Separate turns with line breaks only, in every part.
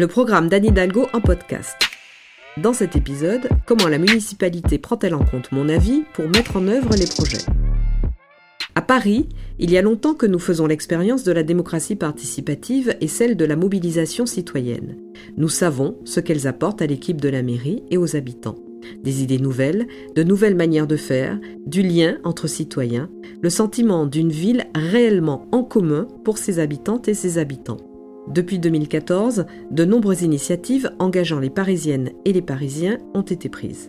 le programme d'Anne Hidalgo en podcast. Dans cet épisode, comment la municipalité prend-elle en compte mon avis pour mettre en œuvre les projets? À Paris, il y a longtemps que nous faisons l'expérience de la démocratie participative et celle de la mobilisation citoyenne. Nous savons ce qu'elles apportent à l'équipe de la mairie et aux habitants. Des idées nouvelles, de nouvelles manières de faire, du lien entre citoyens, le sentiment d'une ville réellement en commun pour ses habitantes et ses habitants. Depuis 2014, de nombreuses initiatives engageant les Parisiennes et les Parisiens ont été prises.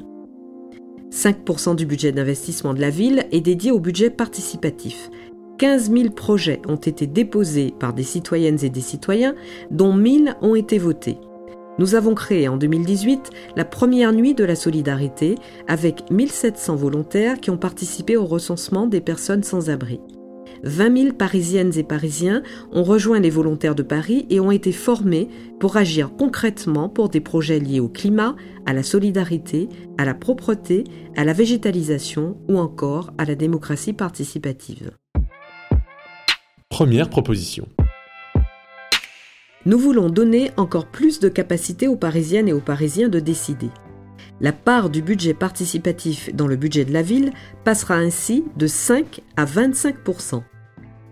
5% du budget d'investissement de la ville est dédié au budget participatif. 15 000 projets ont été déposés par des citoyennes et des citoyens, dont 1000 ont été votés. Nous avons créé en 2018 la première nuit de la solidarité avec 1700 volontaires qui ont participé au recensement des personnes sans abri. 20 000 Parisiennes et Parisiens ont rejoint les volontaires de Paris et ont été formés pour agir concrètement pour des projets liés au climat, à la solidarité, à la propreté, à la végétalisation ou encore à la démocratie participative.
Première proposition.
Nous voulons donner encore plus de capacité aux Parisiennes et aux Parisiens de décider. La part du budget participatif dans le budget de la ville passera ainsi de 5 à 25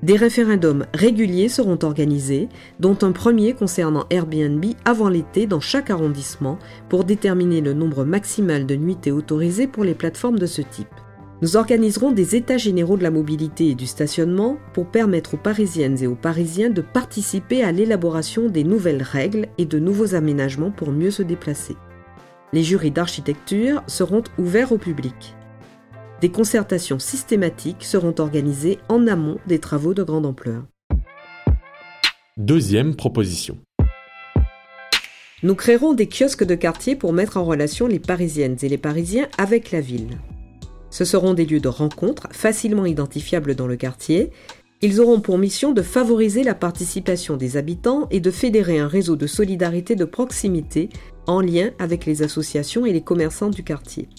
Des référendums réguliers seront organisés, dont un premier concernant Airbnb avant l'été dans chaque arrondissement pour déterminer le nombre maximal de nuitées autorisées pour les plateformes de ce type. Nous organiserons des états généraux de la mobilité et du stationnement pour permettre aux Parisiennes et aux Parisiens de participer à l'élaboration des nouvelles règles et de nouveaux aménagements pour mieux se déplacer. Les jurys d'architecture seront ouverts au public. Des concertations systématiques seront organisées en amont des travaux de grande ampleur.
Deuxième proposition.
Nous créerons des kiosques de quartier pour mettre en relation les Parisiennes et les Parisiens avec la ville. Ce seront des lieux de rencontre facilement identifiables dans le quartier. Ils auront pour mission de favoriser la participation des habitants et de fédérer un réseau de solidarité de proximité en lien avec les associations et les commerçants du quartier.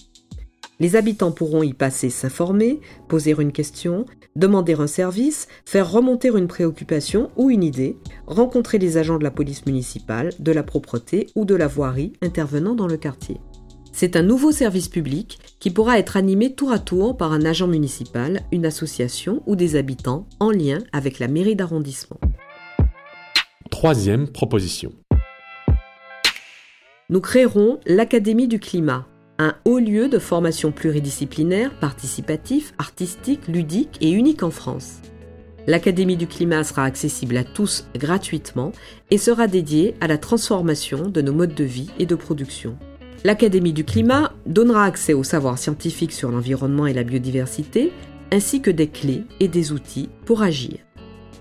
Les habitants pourront y passer s'informer, poser une question, demander un service, faire remonter une préoccupation ou une idée, rencontrer les agents de la police municipale, de la propreté ou de la voirie intervenant dans le quartier. C'est un nouveau service public qui pourra être animé tour à tour par un agent municipal, une association ou des habitants en lien avec la mairie d'arrondissement.
Troisième proposition.
Nous créerons l'Académie du climat, un haut lieu de formation pluridisciplinaire, participatif, artistique, ludique et unique en France. L'Académie du climat sera accessible à tous gratuitement et sera dédiée à la transformation de nos modes de vie et de production. L'Académie du climat donnera accès aux savoirs scientifiques sur l'environnement et la biodiversité, ainsi que des clés et des outils pour agir.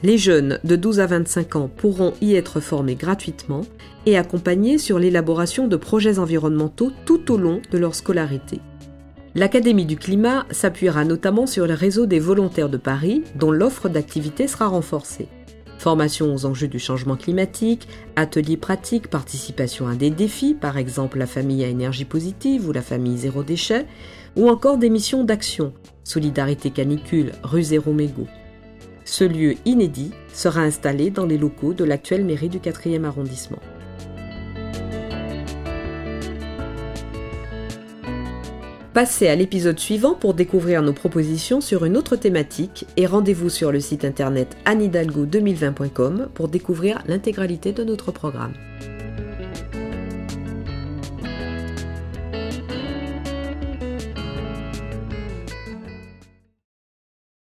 Les jeunes de 12 à 25 ans pourront y être formés gratuitement et accompagnés sur l'élaboration de projets environnementaux tout au long de leur scolarité. L'Académie du climat s'appuiera notamment sur le réseau des volontaires de Paris dont l'offre d'activités sera renforcée formation aux enjeux du changement climatique, ateliers pratiques, participation à des défis, par exemple la famille à énergie positive ou la famille zéro déchet, ou encore des missions d'action, solidarité canicule, rue zéro mégot. Ce lieu inédit sera installé dans les locaux de l'actuelle mairie du 4e arrondissement. Passez à l'épisode suivant pour découvrir nos propositions sur une autre thématique et rendez-vous sur le site internet anidalgo2020.com pour découvrir l'intégralité de notre programme.